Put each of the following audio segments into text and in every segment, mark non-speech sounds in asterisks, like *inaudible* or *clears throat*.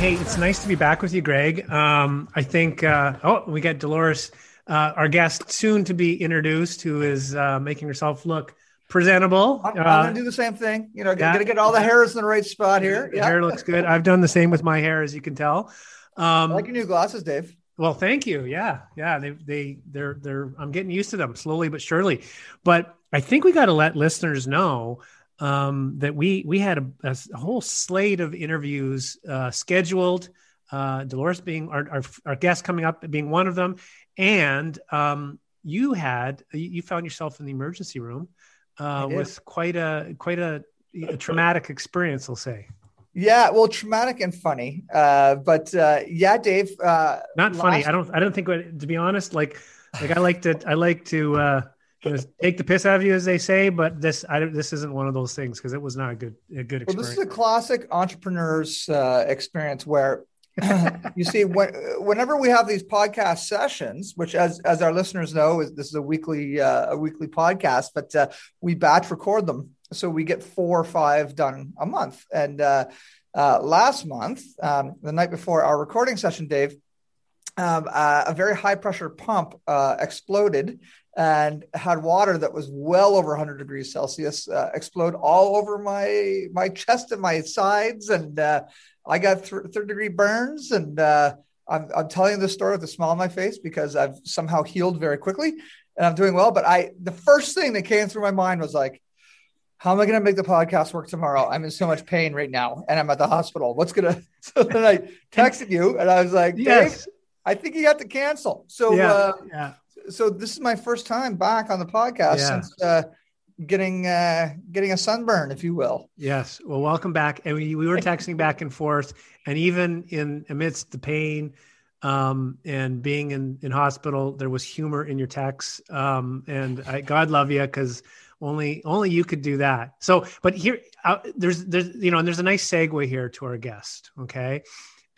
Hey, it's nice to be back with you, Greg. Um, I think, uh, oh, we got Dolores, uh, our guest, soon to be introduced, who is uh, making herself look presentable. I'm, I'm going to do the same thing. You know, yeah. going to get all the hairs in the right spot here. Yeah. hair looks good. I've done the same with my hair, as you can tell. Um, I like your new glasses, Dave. Well, thank you. Yeah, yeah. They they they're they're. I'm getting used to them slowly but surely. But I think we got to let listeners know um, that we we had a, a, whole slate of interviews uh, scheduled. Uh, Dolores being our, our, our guest coming up being one of them, and um, you had you found yourself in the emergency room uh, with quite a quite a, a, traumatic experience. I'll say. Yeah, well, traumatic and funny, uh, but uh, yeah, Dave. Uh, Not funny. I don't. I don't think. To be honest, like like I like to. I like to take the piss out of you, as they say. But this, I, this isn't one of those things because it was not a good, a good experience. Well, this is a classic entrepreneur's uh, experience where *clears throat* you see when, whenever we have these podcast sessions, which, as as our listeners know, is this is a weekly uh, a weekly podcast, but uh, we batch record them, so we get four or five done a month. And uh, uh, last month, um, the night before our recording session, Dave. Um, uh, a very high pressure pump uh, exploded and had water that was well over 100 degrees Celsius uh, explode all over my my chest and my sides, and uh, I got th- third degree burns. And uh, I'm, I'm telling this story with a smile on my face because I've somehow healed very quickly and I'm doing well. But I the first thing that came through my mind was like, how am I going to make the podcast work tomorrow? I'm in so much pain right now, and I'm at the hospital. What's gonna? *laughs* So then I texted you, and I was like, yes. I think you got to cancel. So yeah, uh, yeah so this is my first time back on the podcast yeah. since uh, getting uh, getting a sunburn, if you will. Yes. Well, welcome back. And we, we were texting back and forth, and even in amidst the pain um, and being in in hospital, there was humor in your texts. Um, and I, God love you because only only you could do that. So, but here uh, there's there's you know, and there's a nice segue here to our guest. Okay.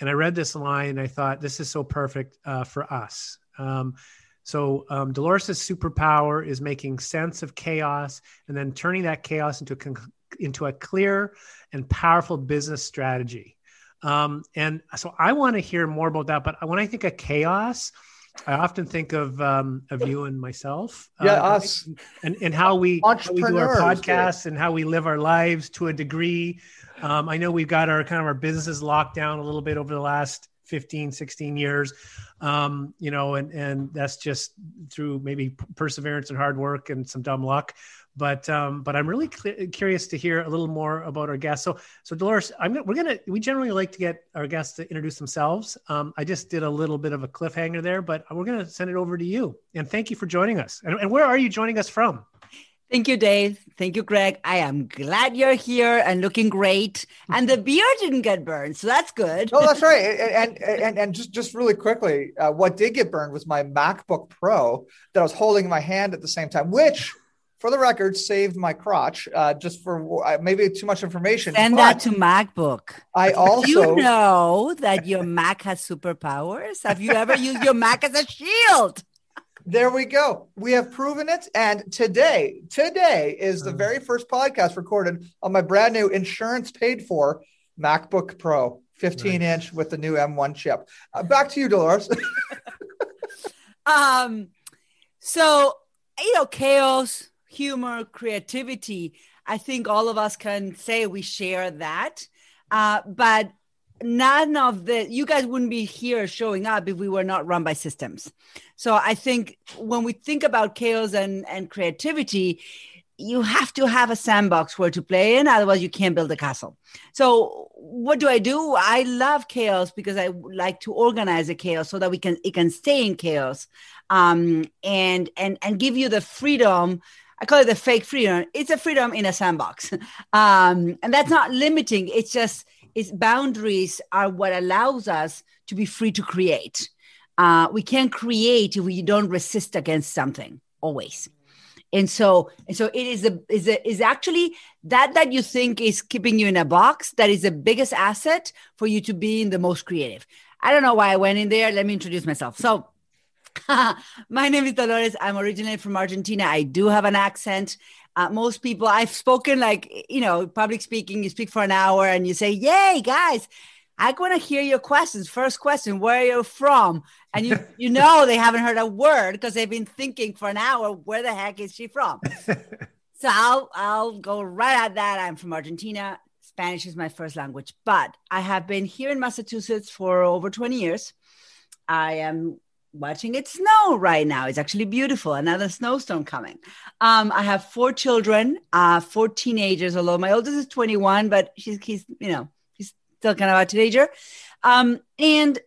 And I read this line and I thought this is so perfect uh, for us. Um, so um, Dolores' superpower is making sense of chaos and then turning that chaos into a, into a clear and powerful business strategy. Um, and so I want to hear more about that. But when I think of chaos, I often think of um, of you and myself. Yeah, uh, us. And, and how we, how we do our podcasts and how we live our lives to a degree. Um, I know we've got our kind of our businesses locked down a little bit over the last 15, 16 years. Um, you know, and, and that's just through maybe perseverance and hard work and some dumb luck. But, um, but I'm really cl- curious to hear a little more about our guests. So, so Dolores, I'm we're gonna we generally like to get our guests to introduce themselves. Um, I just did a little bit of a cliffhanger there, but we're gonna send it over to you. And thank you for joining us. And, and where are you joining us from? Thank you, Dave. Thank you, Greg. I am glad you're here and looking great. And the beard didn't get burned, so that's good. Oh, that's right. And and and just just really quickly, uh, what did get burned was my MacBook Pro that I was holding in my hand at the same time, which. For the record, saved my crotch. Uh, just for uh, maybe too much information. Send that to MacBook. I *laughs* also Do you know that your Mac has superpowers. Have you ever used your Mac as a shield? There we go. We have proven it. And today, today is the uh. very first podcast recorded on my brand new insurance paid for MacBook Pro, 15 nice. inch with the new M1 chip. Uh, back to you, Dolores. *laughs* um, so you know, chaos, humor, creativity. I think all of us can say we share that. Uh, but none of the you guys wouldn't be here showing up if we were not run by systems so i think when we think about chaos and and creativity you have to have a sandbox where to play in otherwise you can't build a castle so what do i do i love chaos because i like to organize the chaos so that we can it can stay in chaos um, and and and give you the freedom I call it the fake freedom. It's a freedom in a sandbox. *laughs* Um, and that's not limiting. It's just is boundaries are what allows us to be free to create. Uh, we can't create if we don't resist against something always. And so, and so it is a is a, is actually that that you think is keeping you in a box that is the biggest asset for you to be in the most creative. I don't know why I went in there. Let me introduce myself. So, *laughs* my name is Dolores. I'm originally from Argentina. I do have an accent. Uh, most people, I've spoken like, you know, public speaking, you speak for an hour and you say, Yay, guys, I want to hear your questions. First question, where are you from? And you, you *laughs* know, they haven't heard a word because they've been thinking for an hour, where the heck is she from? *laughs* so I'll, I'll go right at that. I'm from Argentina. Spanish is my first language, but I have been here in Massachusetts for over 20 years. I am watching it snow right now. It's actually beautiful. Another snowstorm coming. Um, I have four children, uh, four teenagers. Although my oldest is 21, but she's he's you know he's still kind of a teenager. Um, and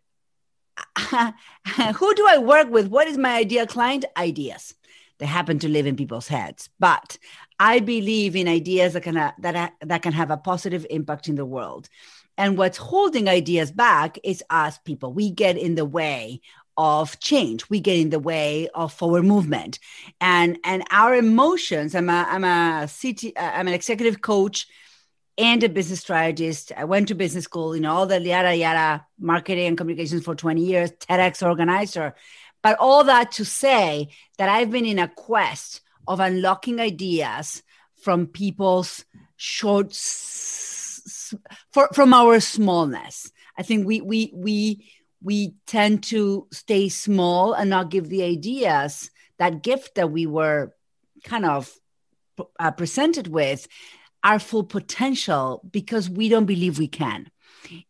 *laughs* who do I work with? What is my ideal client? Ideas. They happen to live in people's heads, but I believe in ideas that can that that can have a positive impact in the world. And what's holding ideas back is us people. We get in the way of change. We get in the way of forward movement, and and our emotions. I'm a I'm a CT, uh, I'm an executive coach and a business strategist. I went to business school, you know, all the yada yada marketing and communications for 20 years, TEDx organizer. But all that to say that I've been in a quest of unlocking ideas from people's short for, from our smallness. I think we we we we tend to stay small and not give the ideas that gift that we were kind of uh, presented with our full potential because we don't believe we can.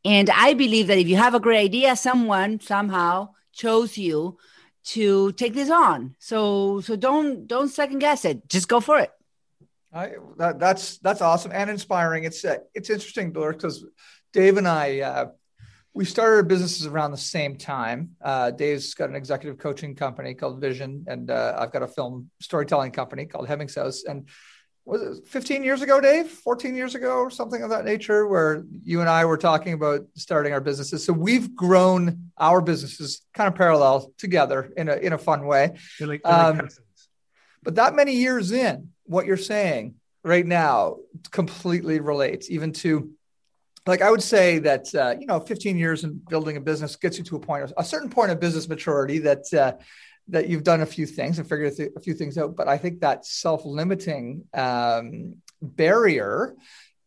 And I believe that if you have a great idea, someone somehow chose you to take this on. So so don't don't second guess it. Just go for it. I, that, that's that's awesome and inspiring. It's uh, it's interesting, because Dave and I uh, we started our businesses around the same time. Uh, Dave's got an executive coaching company called Vision, and uh, I've got a film storytelling company called Hemmings House. And was it 15 years ago, Dave? 14 years ago, or something of that nature, where you and I were talking about starting our businesses. So we've grown our businesses kind of parallel together in a in a fun way. They're like, they're um, like but that many years in, what you're saying right now completely relates even to like I would say that uh, you know, 15 years in building a business gets you to a point, a certain point of business maturity that uh, that you've done a few things and figured a few things out. But I think that self-limiting um, barrier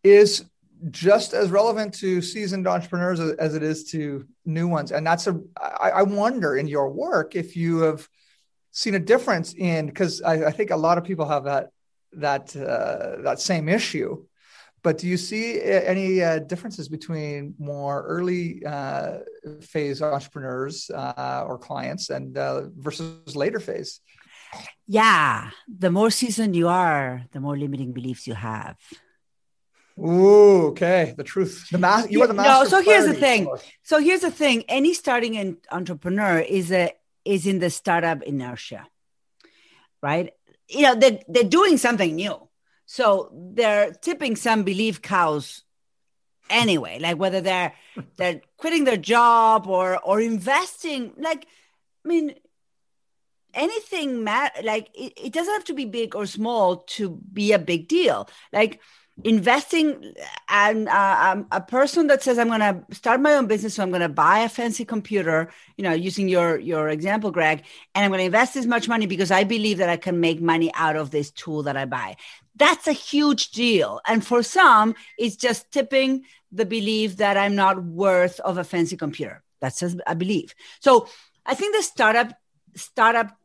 is just as relevant to seasoned entrepreneurs as it is to new ones. And that's a I, I wonder in your work if you have seen a difference in because I, I think a lot of people have that that uh, that same issue but do you see uh, any uh, differences between more early uh, phase entrepreneurs uh, or clients and uh, versus later phase? Yeah, the more seasoned you are, the more limiting beliefs you have. Ooh, okay. The truth. The math. *laughs* You are the master. No. So here's the thing. So here's the thing. Any starting entrepreneur is a is in the startup inertia, right? You know, they they're doing something new so they're tipping some belief cows anyway, like whether they're they're quitting their job or or investing. Like, I mean, anything mat- like it, it doesn't have to be big or small to be a big deal. Like investing and uh, um, a person that says i'm going to start my own business so i'm going to buy a fancy computer you know using your your example greg and i'm going to invest this much money because i believe that i can make money out of this tool that i buy that's a huge deal. And for some, it's just tipping the belief that I'm not worth of a fancy computer. That's just a belief. So I think the startup startup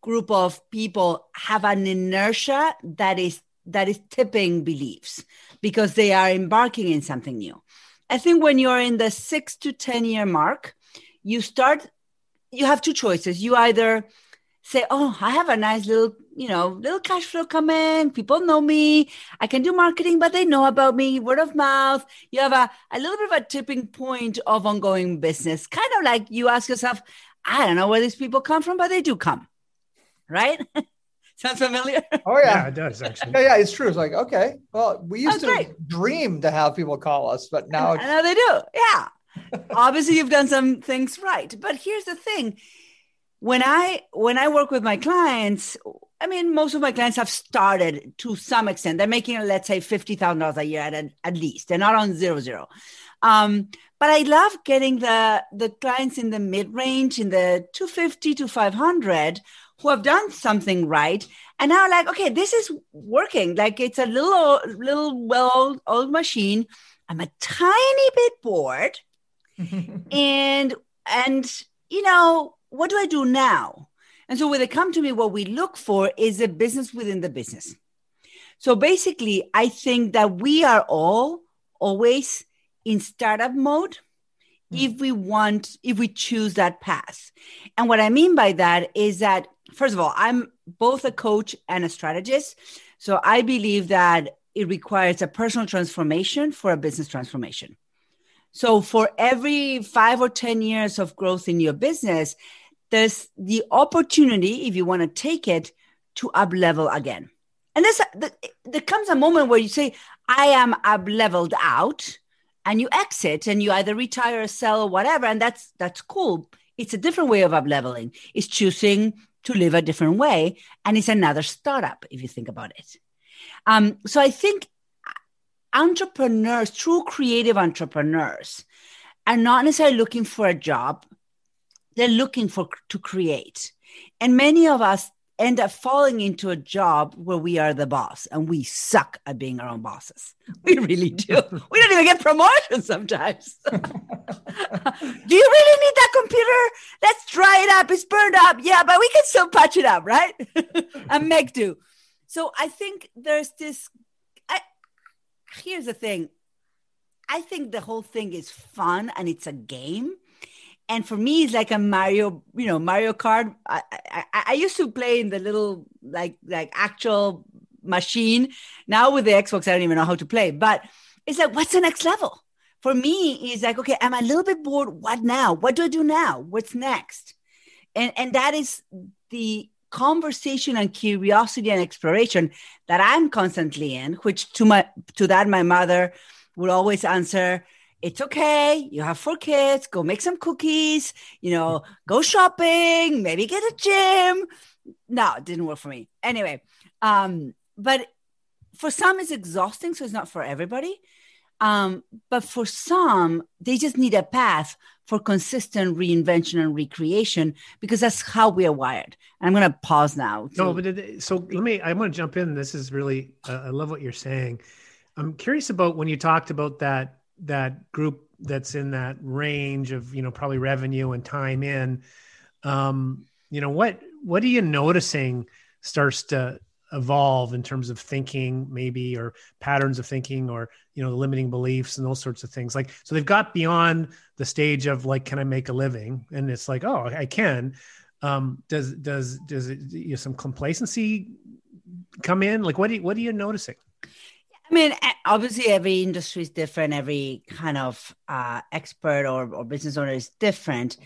group of people have an inertia that is that is tipping beliefs because they are embarking in something new. I think when you're in the six to 10 year mark, you start, you have two choices. You either say, Oh, I have a nice little you know, little cash flow coming. People know me. I can do marketing, but they know about me. Word of mouth. You have a, a little bit of a tipping point of ongoing business. Kind of like you ask yourself, I don't know where these people come from, but they do come. Right. *laughs* Sounds familiar? Oh yeah. yeah, it does actually. Yeah, yeah, it's true. It's like, okay, well, we oh, used Oh, to great. dream to have people call us, but now I know they do. Yeah. *laughs* Obviously, you've done some things right. But here's the thing: when I when I work with my clients, I mean, most of my clients have started to some extent. They're making, let's say, fifty thousand dollars a year at, at least. They're not on zero zero. Um, but I love getting the the clients in the mid range, in the two fifty to five hundred, who have done something right and now like okay this is working like it's a little little well old machine i'm a tiny bit bored *laughs* and and you know what do i do now? And so when they come to me what we look for is a business within the business. So basically i think that we are all always in startup mode hmm. if we want if we choose that path. And what i mean by that is that first of all i'm both a coach and a strategist. So i believe that it requires a personal transformation for a business transformation. So for every five or 10 years of growth in your business, there's the opportunity, if you want to take it, to up level again. And there's a, there comes a moment where you say, I am up leveled out, and you exit and you either retire or sell or whatever. And that's that's cool. It's a different way of up leveling. It's choosing to live a different way. And it's another startup, if you think about it. Um, so I think entrepreneurs, true creative entrepreneurs, are not necessarily looking for a job. They're looking for to create. And many of us end up falling into a job where we are the boss and we suck at being our own bosses. *laughs* We really do. *laughs* we don't even get promotions sometimes. *laughs* do you really need that computer? Let's dry it up. It's burned up. Yeah, but we can still patch it up, right? and make do. So I think there's this I, here's the thing i think the whole thing is fun and it's a game and for me it's like a mario you know mario kart. I i, I used to play in the little like like actual machine. Now with the xbox i don't even know how to play but it's like what's the next level? For me it's like okay i'm a little bit bored. What now? What do i do now? What's next? And and that is the conversation and curiosity and exploration that I'm constantly in, which to my to that my mother would always answer, it's okay. You have four kids, go make some cookies, you know, go shopping, maybe get a gym. No, it didn't work for me. Anyway, um, but for some it's exhausting, so it's not for everybody. Um, but for some, they just need a path for consistent reinvention and recreation because that's how we are wired. And I'm going to pause now. To- no, but so let me, I want to jump in. This is really, uh, I love what you're saying. I'm curious about when you talked about that, that group that's in that range of, you know, probably revenue and time in, um, you know, what, what are you noticing starts to evolve in terms of thinking maybe or patterns of thinking or you know the limiting beliefs and those sorts of things? Like so they've got beyond the stage of like can i make a living? And it's like oh i can. Um does does does it you know, some complacency come in? Like what do you, what are you noticing I mean, obviously, every industry is different. Every kind of uh, expert or, or business owner is different,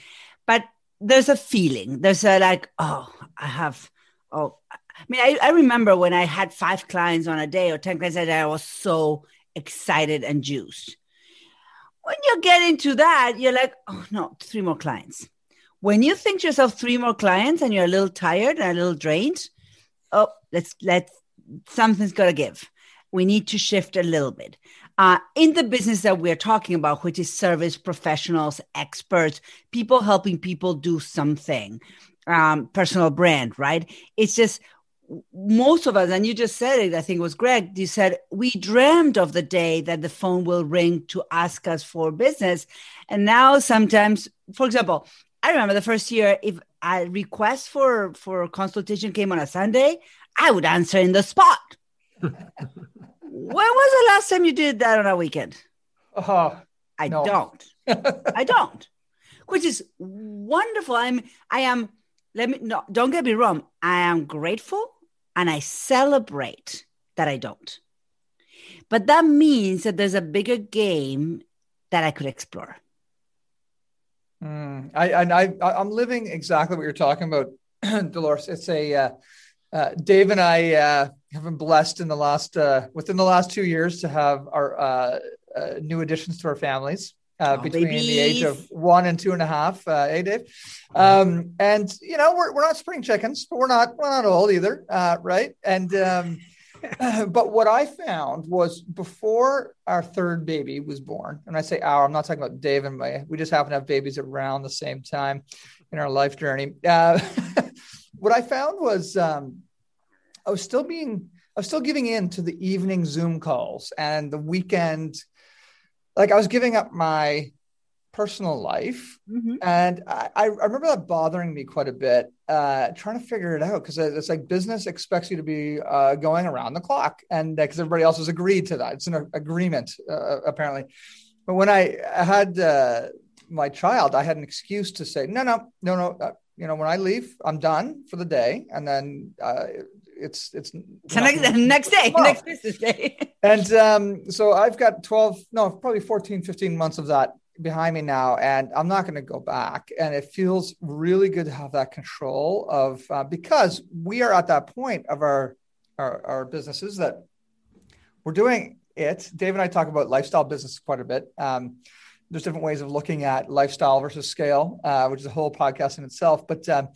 but there's a feeling. There's a like, oh, I have, oh, I mean, I, I remember when I had five clients on a day or 10 clients a day, I was so excited and juiced. When you get into that, you're like, oh no, three more clients. When you think to yourself three more clients and you're a little tired and a little drained, oh, let's let's something's gotta give. We need to shift a little bit. Uh, in the business that we're talking about, which is service professionals, experts, people helping people do something, um, personal brand, right? It's just most of us, and you just said it, I think it was Greg, you said, we dreamed of the day that the phone will ring to ask us for business. And now sometimes, for example, I remember the first year, if a request for, for consultation came on a Sunday, I would answer in the spot. *laughs* when was the last time you did that on a weekend? Oh, I no. don't. I don't. Which is wonderful. I'm I am let me no don't get me wrong. I am grateful and I celebrate that I don't. But that means that there's a bigger game that I could explore. Mm, I and I I'm living exactly what you're talking about, *clears throat* Dolores. It's a uh, Uh, Dave and I uh, have been blessed in the last uh, within the last two years to have our uh, uh, new additions to our families. Uh, oh, between babies. the age of one and two and a half, uh, hey Dave, um, and you know we're, we're not spring chickens, but we're not we're not old either, right? And um, *laughs* but what I found was before our third baby was born, and I say our, I'm not talking about Dave and my, we just happen to have babies around the same time in our life journey. *laughs* Uh, what I found was um, I was still being, I was still giving in to the evening Zoom calls and the weekend. Like I was giving up my personal life. Mm-hmm. And I, I, remember that bothering me quite a bit, uh, trying to figure it out because it's like business expects you to be uh, going around the clock. And because uh, everybody else has agreed to that, it's an agreement, uh, apparently. But when I had uh, my child, I had an excuse to say, no, no, no, no. You know, when I leave, I'm done for the day. And then uh, it's it's next, *laughs* next day next business day. *laughs* And um, so i've got 12 no probably 14 15 months of that behind me now and i'm not going to go back. And it feels really good to have that control of uh, because we are at that point of our, our our businesses that we're doing it. Dave and i talk about lifestyle business quite a bit. Um, there's different ways of looking at lifestyle versus scale uh, which is a whole podcast in itself but um,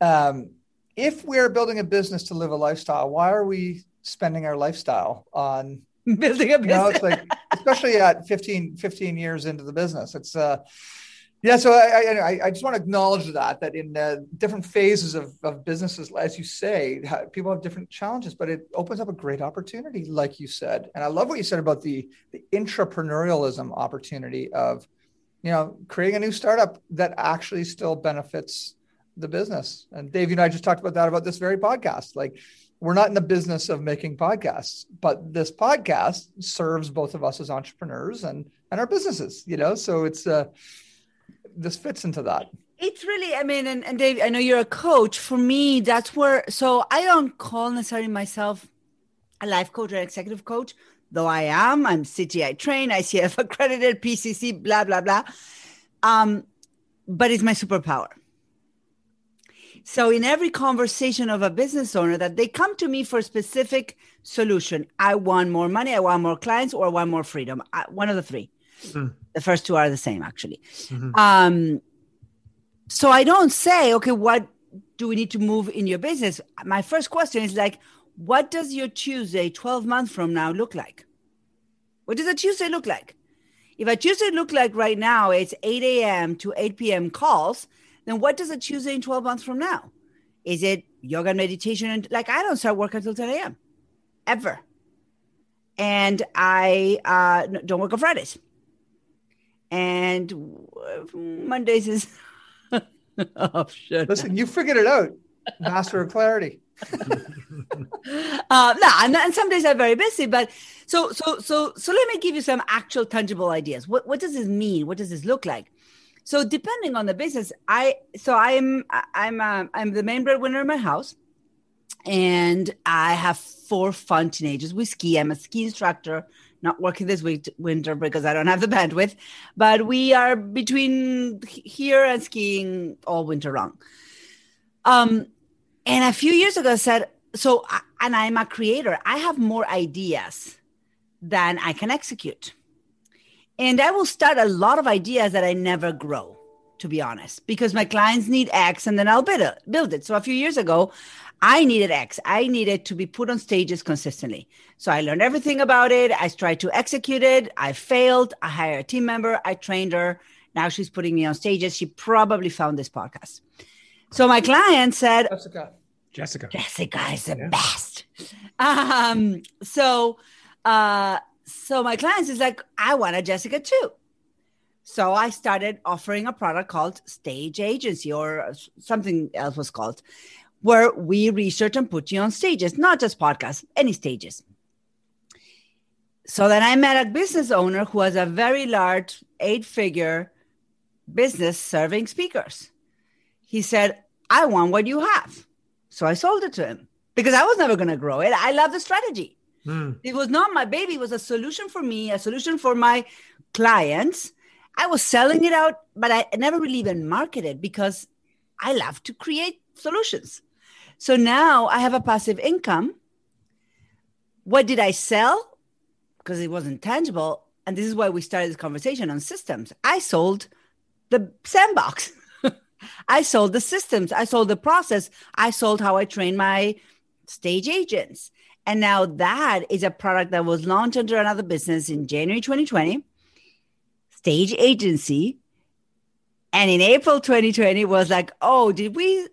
um, if we're building a business to live a lifestyle why are we spending our lifestyle on *laughs* building a business. You know, it's like, especially at 15, 15 years into the business, it's, uh, yeah, so I, I, I just want to acknowledge that that in uh, different phases of, of businesses, as you say, people have different challenges, but it opens up a great opportunity, like you said. And I love what you said about the the intrapreneurialism opportunity of, you know, creating a new startup that actually still benefits the business. And Dave, you and I just talked about that about this very podcast. Like, we're not in the business of making podcasts, but this podcast serves both of us as entrepreneurs and and our businesses, you know. So it's uh this fits into that. It's really, I mean, and, and Dave, I know you're a coach. For me, that's where so I don't call necessarily myself a life coach or an executive coach, though I am. I'm CTI trained, ICF *laughs* accredited, PCC, blah, blah, blah. Um, but it's my superpower so in every conversation of a business owner that they come to me for a specific solution, I want more money, I want more clients, or I want more freedom. I, one of the three. Mm. The first two are the same, actually. Mm-hmm. Um, so I don't say, okay, what do we need to move in your business? My first question is like, what does your Tuesday 12 months from now look like? What does a Tuesday look like? If a Tuesday look like right now, it's 8 a.m. to 8 p.m. calls, then what does a Tuesday in 12 months from now? Is it yoga and meditation? And like, I don't start work until 10 a.m. ever. And I uh, don't work on Fridays. And Mondays is, *laughs* oh, shit. Listen, you figured it out. Master of clarity. *laughs* uh, no, and, and some days I'm very busy, but so so so so let me give you some actual tangible ideas. What what does this mean? What does this look like? So depending on the business, I so I'm I'm uh, I'm the main breadwinner in my house, and I have four fun teenagers. We ski. I'm a ski instructor. Not working this week, winter because I don't have the bandwidth, but we are between here and skiing all winter long. Um, and a few years ago, I said so, and I'm a creator. I have more ideas than I can execute. And I will start a lot of ideas that I never grow, to be honest, because my clients need X and then I'll build it. Build it. So a few years ago, I needed X. I needed to be put on stages consistently. So I learned everything about it. I tried to execute it. I failed. I hired a team member. I trained her. Now she's putting me on stages. She probably found this podcast. So my client said, Jessica. Jessica. Jessica is the yeah. best. Um, so uh, so my clients is like, I want a Jessica too. So I started offering a product called Stage Agency or something else was called, where we research and put you on stages, not just podcasts, any stages. So then I met a business owner who has a very large eight figure business serving speakers. He said, I want what you have. So I sold it to him because I was never going to grow it. I love the strategy. Mm. It was not my baby, it was a solution for me, a solution for my clients. I was selling it out, but I never really even marketed because I love to create solutions. So now I have a passive income. What did I sell? Because it wasn't tangible. And this is why we started this conversation on systems. I sold the sandbox. *laughs* I sold the systems. I sold the process. I sold how I train my stage agents. And now that is a product that was launched under another business in January 2020, stage agency. And in April 2020 was like, oh, did we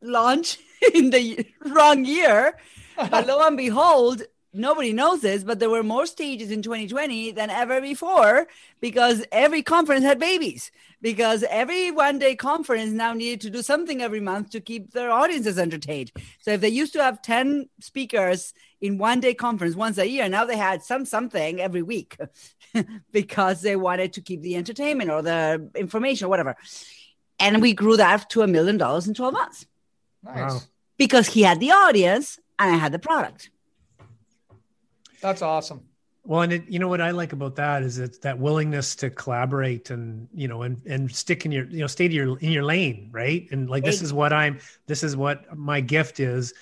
launch *laughs* in the *laughs* wrong year? but lo and behold, nobody knows this, but there were more stages in 2020 than ever before because every conference had babies. Because every one day conference now needed to do something every month to keep their audiences entertained. So if they used to have 10 speakers in one day conference once a year, now they had some something every week *laughs* because they wanted to keep the entertainment or the information or whatever. And we grew that to a million dollars in 12 months. Nice. Wow. Because he had the audience and I had the product. That's awesome. Well, and it, you know what I like about that is it's that willingness to collaborate and you know and and stick in your you know stay to your in your lane, right? And like this is what I'm this is what my gift is.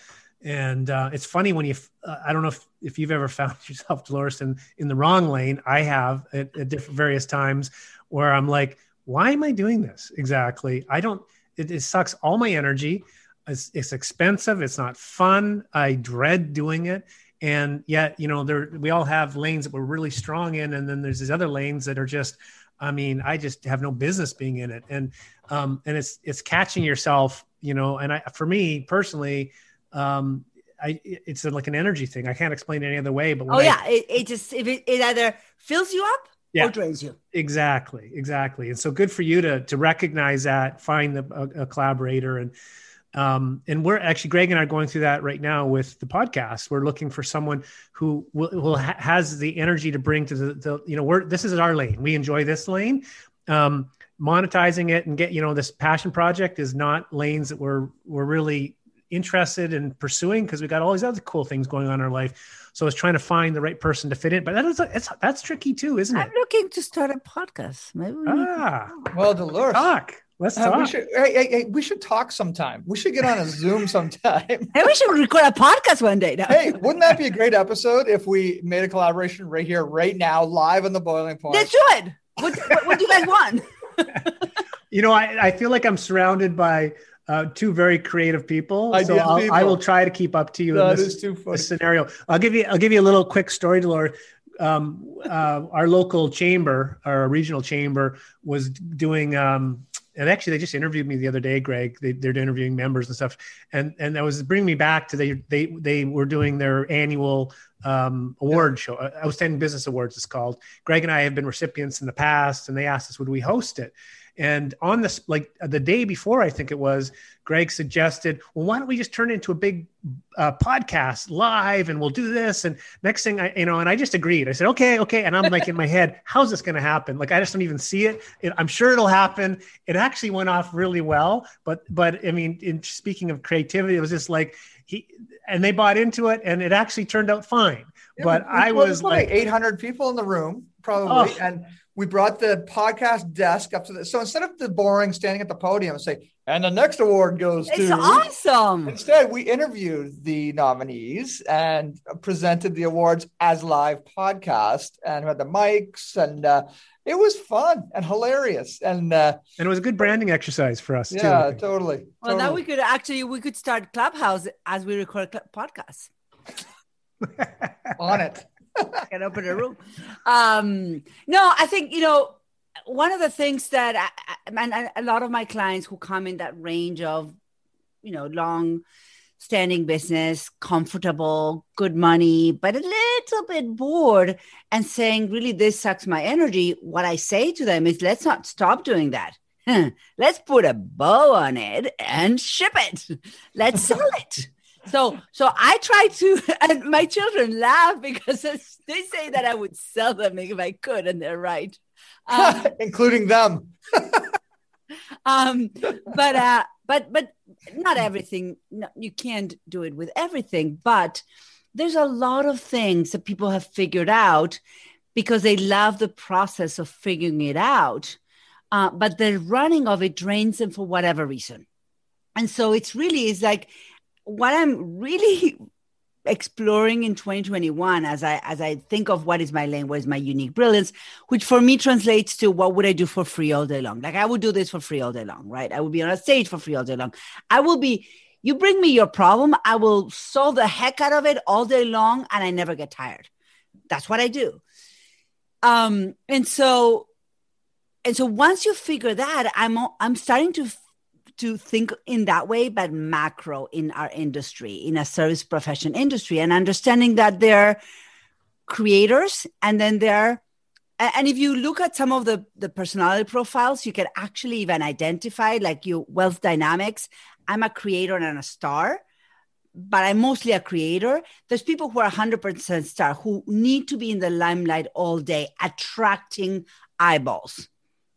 And uh, it's funny when you uh, I don't know if, if you've ever *laughs* found yourself Dolores in in the wrong lane. I have at, at different various times where I'm like, why am I doing this exactly? I don't. It, it sucks all my energy. It's, it's expensive. It's not fun. I dread doing it and yet you know there we all have lanes that we're really strong in and then there's these other lanes that are just i mean i just have no business being in it and um and it's it's catching yourself you know and i for me personally um I, it's like an energy thing. I can't explain it any other way. But oh yeah, it, it just if it, it either fills you up yeah, or drains you. Exactly, exactly. And so good for you to to recognize that, find the, a, a collaborator, and um, and we're actually Greg and I are going through that right now with the podcast. We're looking for someone who will, will ha- has the energy to bring to the, the, you know we're this is our lane. We enjoy this lane. Um, monetizing it and get you know this passion project is not lanes that we're we're really interested in pursuing because we got all these other cool things going on in our life. So I was trying to find the right person to fit in. But that is it's that's tricky too, isn't it? I'm looking to start a podcast. Maybe we ah, well, Dolores. Talk. Let's talk. Uh, we should, hey, hey, hey, we should talk sometime. We should get on a Zoom sometime. *laughs* hey, we should record a podcast one day. No. Hey, wouldn't that be a great episode if we made a collaboration right here, right now, live on the boiling point? Let's do it. What, what, what do you guys want? *laughs* you know, I, I feel like I'm surrounded by uh, two very creative people. so people. I will try to keep up to you in this, this, scenario. I'll give you I'll give you a little quick story, Dolores. Um, uh, our local chamber, our regional chamber, was doing um, and actually they just interviewed me the other day greg they, they're interviewing members and stuff and and that was bringing me back to they they they were doing their annual um, award show uh, outstanding business awards it's called greg and i have been recipients in the past and they asked us would we host it and on this, like the day before, I think it was, Greg suggested, well, why don't we just turn it into a big uh, podcast live and we'll do this. And next thing I, you know, and I just agreed. I said, okay, okay. And I'm like in my *laughs* head, how's this going to happen? Like, I just don't even see it. it. I'm sure it'll happen. It actually went off really well. But, but I mean, in speaking of creativity, it was just like, he, and they bought into it and it actually turned out fine. Yeah, but I was like 800 people in the room probably. Oh. And we brought the podcast desk up to the so instead of the boring standing at the podium and say and the next award goes it's to awesome instead we interviewed the nominees and presented the awards as live podcast and had the mics and uh, it was fun and hilarious and uh, and it was a good branding exercise for us yeah too. totally well totally. now we could actually we could start clubhouse as we record podcasts on it can open a room. Um, no, I think you know one of the things that I, and a lot of my clients who come in that range of you know long standing business, comfortable, good money, but a little bit bored and saying, really, this sucks my energy. What I say to them is, let's not stop doing that. *laughs* Let's put a bow on it and ship it. Let's sell it. So, so I try to, *laughs* and my children laugh because they say that I would sell them if I could, and they're right, um, *laughs* including them. um, *laughs* but uh, but but not everything. No, you can't do it with everything, but there's a lot of things that people have figured out because they love the process of figuring it out. Uh, but the running of it drains them for whatever reason. And so it's really is like what I'm really *laughs* exploring in 2021 as I as I think of what is my lane, what is my unique brilliance, which for me translates to what would I do for free all day long? Like I would do this for free all day long, right? I would be on a stage for free all day long. I will be you bring me your problem, I will solve the heck out of it all day long and I never get tired. That's what I do. Um and so and so once you figure that, I'm I'm starting to to think in that way, but macro in our industry, in a service profession industry, and understanding that they're creators and then they're and if you look at some of the the personality profiles you can actually even identify like your wealth dynamics. I'm a creator and a star but i'm mostly a creator. There's people who are 100% star who need to be in the limelight all day attracting eyeballs.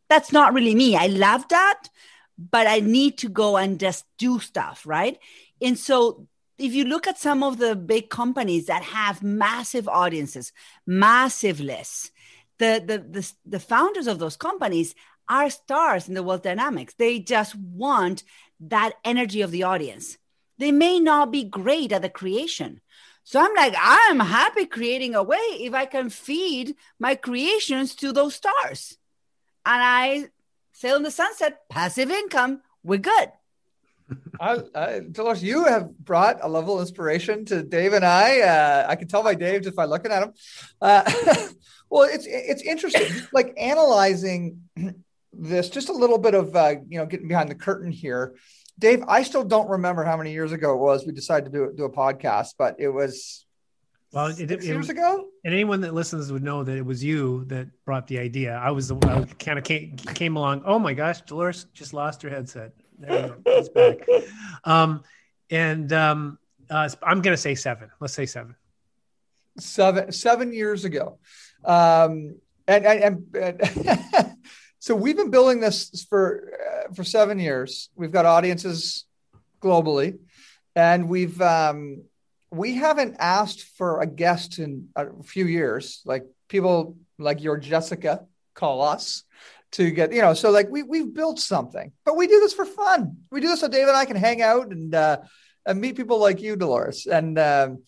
That's not really me. I love that but I need to go and just do stuff, right? And so if you look at some of the big companies that have massive audiences, massive lists, the, the, the, the founders of those companies are stars in the wealth dynamics. They just want that energy of the audience. They may not be great at the creation. So I'm like, I'm happy creating a way if I can feed my creations to those stars. And I sail in the sunset, passive income. We're good. I, I, Dolores, you have brought a level of inspiration to Dave and I. Uh, I can tell by Dave just by looking at him. Uh, *laughs* well, it's it's interesting, like analyzing this. Just a little bit of uh, you know getting behind the curtain here. Dave, I still don't remember how many years ago it was we decided to do do a podcast, but it was well, it, it, years it, ago. And anyone that listens would know that it was you that brought the idea. I was the I kind of came, came along. Oh my gosh, Dolores just lost her headset. There we go. It's back. Um, and um, uh, I'm going to say seven. Let's say seven. Seven seven years ago, um, and and, and, and *laughs* so we've been building this for uh, for seven years. We've got audiences globally, and we've um, we haven't asked for a guest in a few years. Like people like your Jessica call us to get, you know, so like we we've built something, but we do this for fun. We do this so Dave and I can hang out and uh, and meet people like you, Dolores. And um,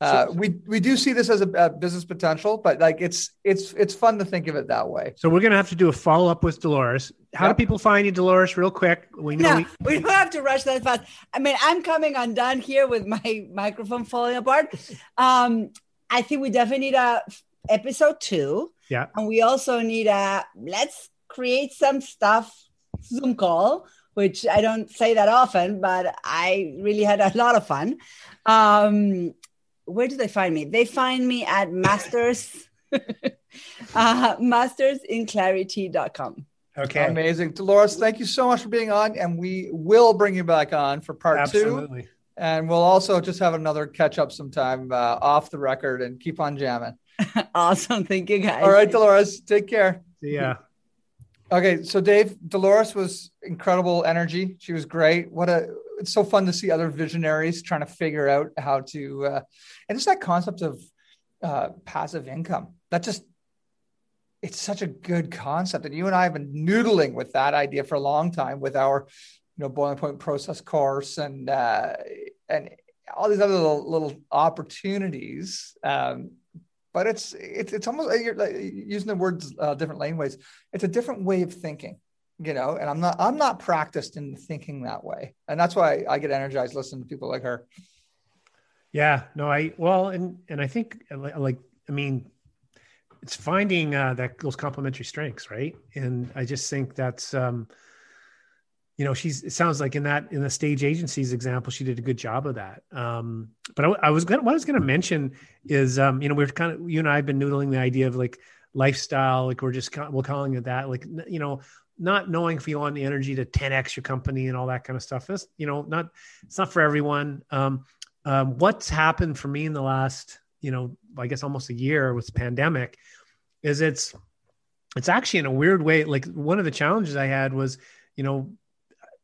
uh, we we do see this as a, a, business potential, but like it's it's it's fun to think of it that way. So we're gonna have to do a follow up with Dolores. How yep. do people find you, Dolores? Real quick, we know no, we-, we don't have to rush that fast. I mean, I'm coming undone here with my microphone falling apart. Um, I think we definitely need a episode two. Yeah, and we also need a let's create some stuff Zoom call which I don't say that often, but I really had a lot of fun. Um, where do they find me? They find me at masters, *laughs* uh, mastersinclarity.com. Okay. Amazing. Dolores, thank you so much for being on. And we will bring you back on for part Absolutely. two. And we'll also just have another catch up sometime uh, off the record and keep on jamming. *laughs* awesome. Thank you, guys. All right, Dolores, take care. See ya. Okay, so Dave, Dolores was incredible energy. She was great. What a it's so fun to see other visionaries trying to figure out how to uh, and it's that concept of uh, passive income. That just it's such a good concept, and you and I have been noodling with that idea for a long time with our you know boiling point process course and uh, and all these other little, little opportunities um, but it's it's it's almost you're like using the words uh, different laneways. It's a different way of thinking, you know. And I'm not I'm not practiced in thinking that way, and that's why I get energized listening to people like her. Yeah, no, I well, and and I think like I mean, it's finding uh, that those complementary strengths, right? And I just think that's um, you know she's it sounds like in that in the stage agencies example she did a good job of that um but i, I was gonna what i was gonna mention is um you know we're kind of you and i have been noodling the idea of like lifestyle like we're just we're calling it that like you know not knowing if you want the energy to 10x your company and all that kind of stuff that's you know not it's not for everyone um, um what's happened for me in the last you know i guess almost a year with the pandemic is it's it's actually in a weird way like one of the challenges i had was you know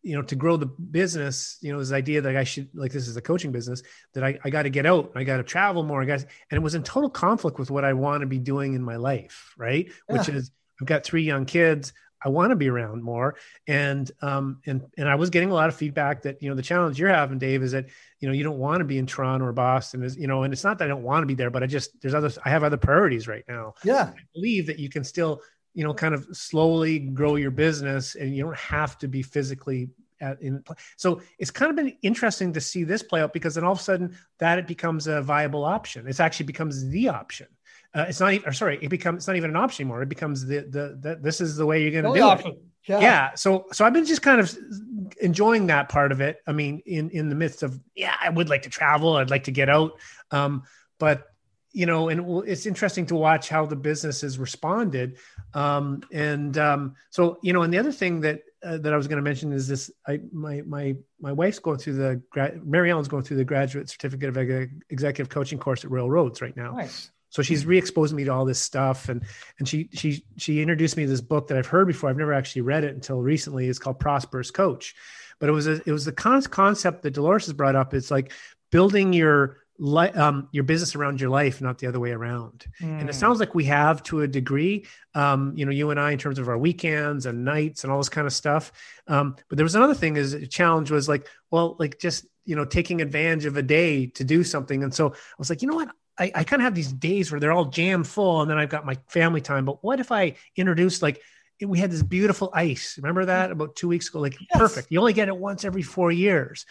you know, to grow the business, you know, this idea that I should like this is a coaching business that I, I got to get out, I got to travel more, I got, and it was in total conflict with what I want to be doing in my life, right? Yeah. Which is I've got three young kids. I want to be around more. And um and and I was getting a lot of feedback that you know the challenge you're having, Dave, is that you know you don't want to be in Toronto or Boston, is you know, and it's not that I don't want to be there, but I just there's other I have other priorities right now. Yeah, I believe that you can still you know kind of slowly grow your business, and you don't have to be physically at, in so it's kind of been interesting to see this play out because then all of a sudden that it becomes a viable option. It actually becomes the option uh, it's not even, or sorry, it becomes, it's not even an option anymore. It becomes the, the, the this is the way you're going to do option. it. Yeah. yeah. So, so I've been just kind of enjoying that part of it. I mean, in, in the midst of, yeah, I would like to travel. I'd like to get out. Um, but you know, and it's interesting to watch how the business has responded. Um, and um, so, you know, and the other thing that uh, that I was going to mention is this: I my my my wife's going through the Mary Ellen's going through the graduate certificate of executive coaching course at Royal Roads right now. Nice. So she's re-exposing me to all this stuff, and and she she she introduced me to this book that I've heard before. I've never actually read it until recently. It's called Prosperous Coach, but it was a, it was the con- concept that Dolores has brought up. It's like building your li- um, your business around your life, not the other way around. Mm. And it hmm. sounds like we have to a degree. Um, you know, you and I, in terms of our weekends and nights and all this kind of stuff. Um, but there was another thing: is a challenge was like, well, like just you know, taking advantage of a day to do something. And so I was like, you know what? I, I kind of have these days where they're all jam full and then I've got my family time. But what if I introduced like we had this beautiful ice. Remember that about two weeks ago? Like yes. perfect. You only get it once every four years.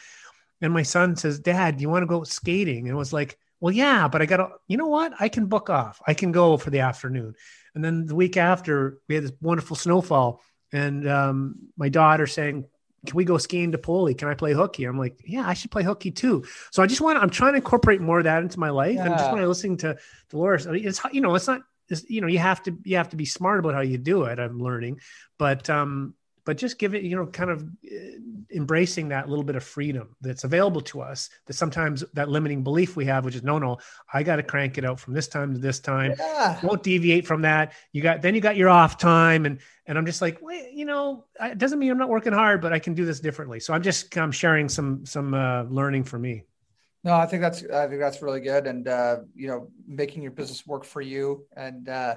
And my son says, Dad, you want to go skating? And it was like, Well, yeah, but I got to, you know what? I can book off. I can go for the afternoon. And then the week after, we had this wonderful snowfall. And um, my daughter saying, can we go skiing to Poley? Can I play hooky? I'm like, yeah, I should play hooky too. So I just want, I'm trying to incorporate more of that into my life. Yeah. And just when I listen to Dolores, I mean, it's, you know, it's not, it's, you know, you have to, you have to be smart about how you do it. I'm learning, but, um, but just give it, you know, kind of uh, embracing that little bit of freedom that's available to us. That sometimes that limiting belief we have, which is no, no, I got to crank it out from this time to this time. Yeah. Won't deviate from that. You got then you got your off time, and and I'm just like, wait, you know, it doesn't mean I'm not working hard, but I can do this differently. So I'm just I'm sharing some some uh, learning for me. No, I think that's I think that's really good, and uh, you know, making your business work for you, and uh,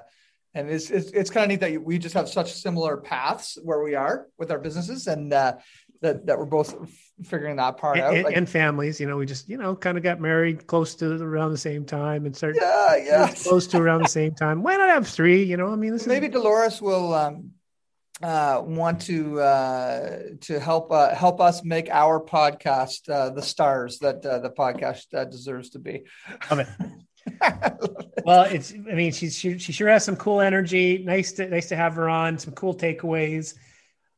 and it's it's, it's kind of neat that we just have such similar paths where we are with our businesses, and uh, that that we're both figuring that part and, out. And, like, and, families, you know, we just you know kind of got married close to around the same time and started yeah *laughs* yeah *laughs* close to around the same time. Why not have three? You know, I mean, maybe is... Dolores will. Um, uh, want to uh, to help uh, help us make our podcast uh, the stars that uh, the podcast uh, deserves to be. Love it. *laughs* well, it's. I mean, she's she, she sure has some cool energy. Nice to nice to have her on. Some cool takeaways.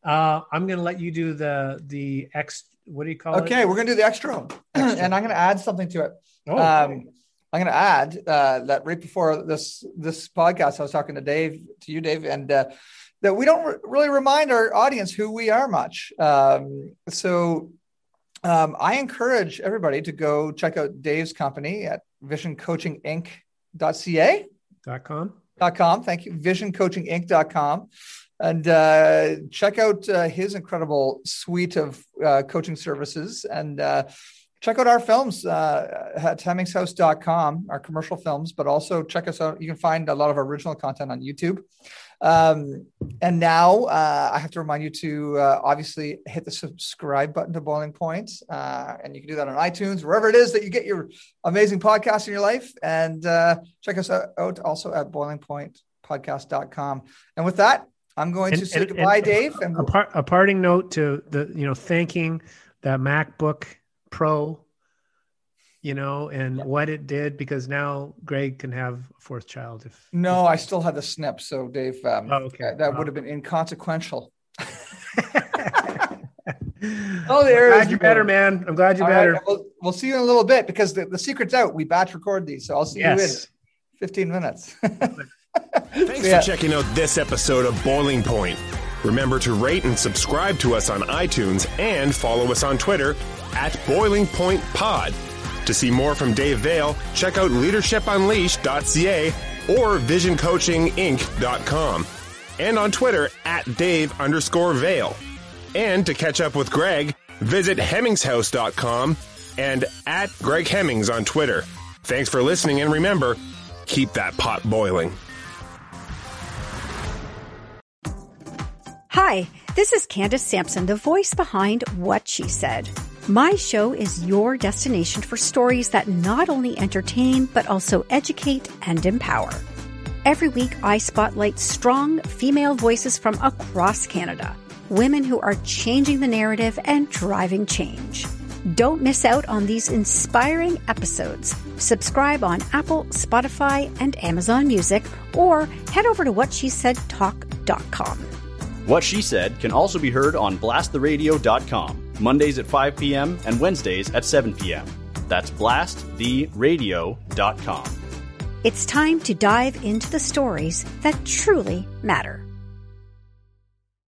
Uh, I'm going to let you do the the X. What do you call okay, it? Okay, we're going to do the extra, *clears throat* and I'm going to add something to it. Oh, um, I'm going to add uh, that right before this this podcast, I was talking to Dave, to you, Dave, and uh, that we don't re- really remind our audience who we are much. Um, so um, I encourage everybody to go check out Dave's company at visioncoachinginc.ca. Dot com. Dot com. Thank you. Visioncoachinginc.com. And uh, check out uh, his incredible suite of uh, coaching services and uh, check out our films uh, at hemmingshouse.com, our commercial films, but also check us out. You can find a lot of original content on YouTube. Um, and now uh, I have to remind you to uh, obviously hit the subscribe button to Boiling Point. Uh, and you can do that on iTunes, wherever it is that you get your amazing podcast in your life. And uh, check us out also at boilingpointpodcast.com. And with that, I'm going and, to say and, goodbye, and Dave. And a, par- a parting note to the, you know, thanking that MacBook Pro you know, and yeah. what it did because now Greg can have a fourth child. If no, I still had the snip, so Dave, um, oh, okay, that would have been inconsequential. *laughs* oh, there. Glad you're better, man. I'm glad you're All better. Right, we'll, we'll, see you in a little bit because the, the secret's out. We batch record these, so I'll see yes. you in 15 minutes. *laughs* Thanks yeah. for checking out this episode of Boiling Point. Remember to rate and subscribe to us on iTunes and follow us on Twitter at Boiling Point Pod. To see more from Dave Veale, check out leadershipunleashed.ca or visioncoachinginc.com. And on Twitter at Dave underscore Veale. And to catch up with Greg, visit hemmingshouse.com and at Greg Hemmings on Twitter. Thanks for listening and remember, keep that pot boiling. Hi, this is Candace Sampson, the voice behind What She Said. My show is your destination for stories that not only entertain, but also educate and empower. Every week, I spotlight strong female voices from across Canada, women who are changing the narrative and driving change. Don't miss out on these inspiring episodes. Subscribe on Apple, Spotify, and Amazon Music, or head over to whatshesaidtalk.com. What She Said can also be heard on blasttheradio.com, Mondays at 5 p.m. and Wednesdays at 7 p.m. That's blasttheradio.com. It's time to dive into the stories that truly matter.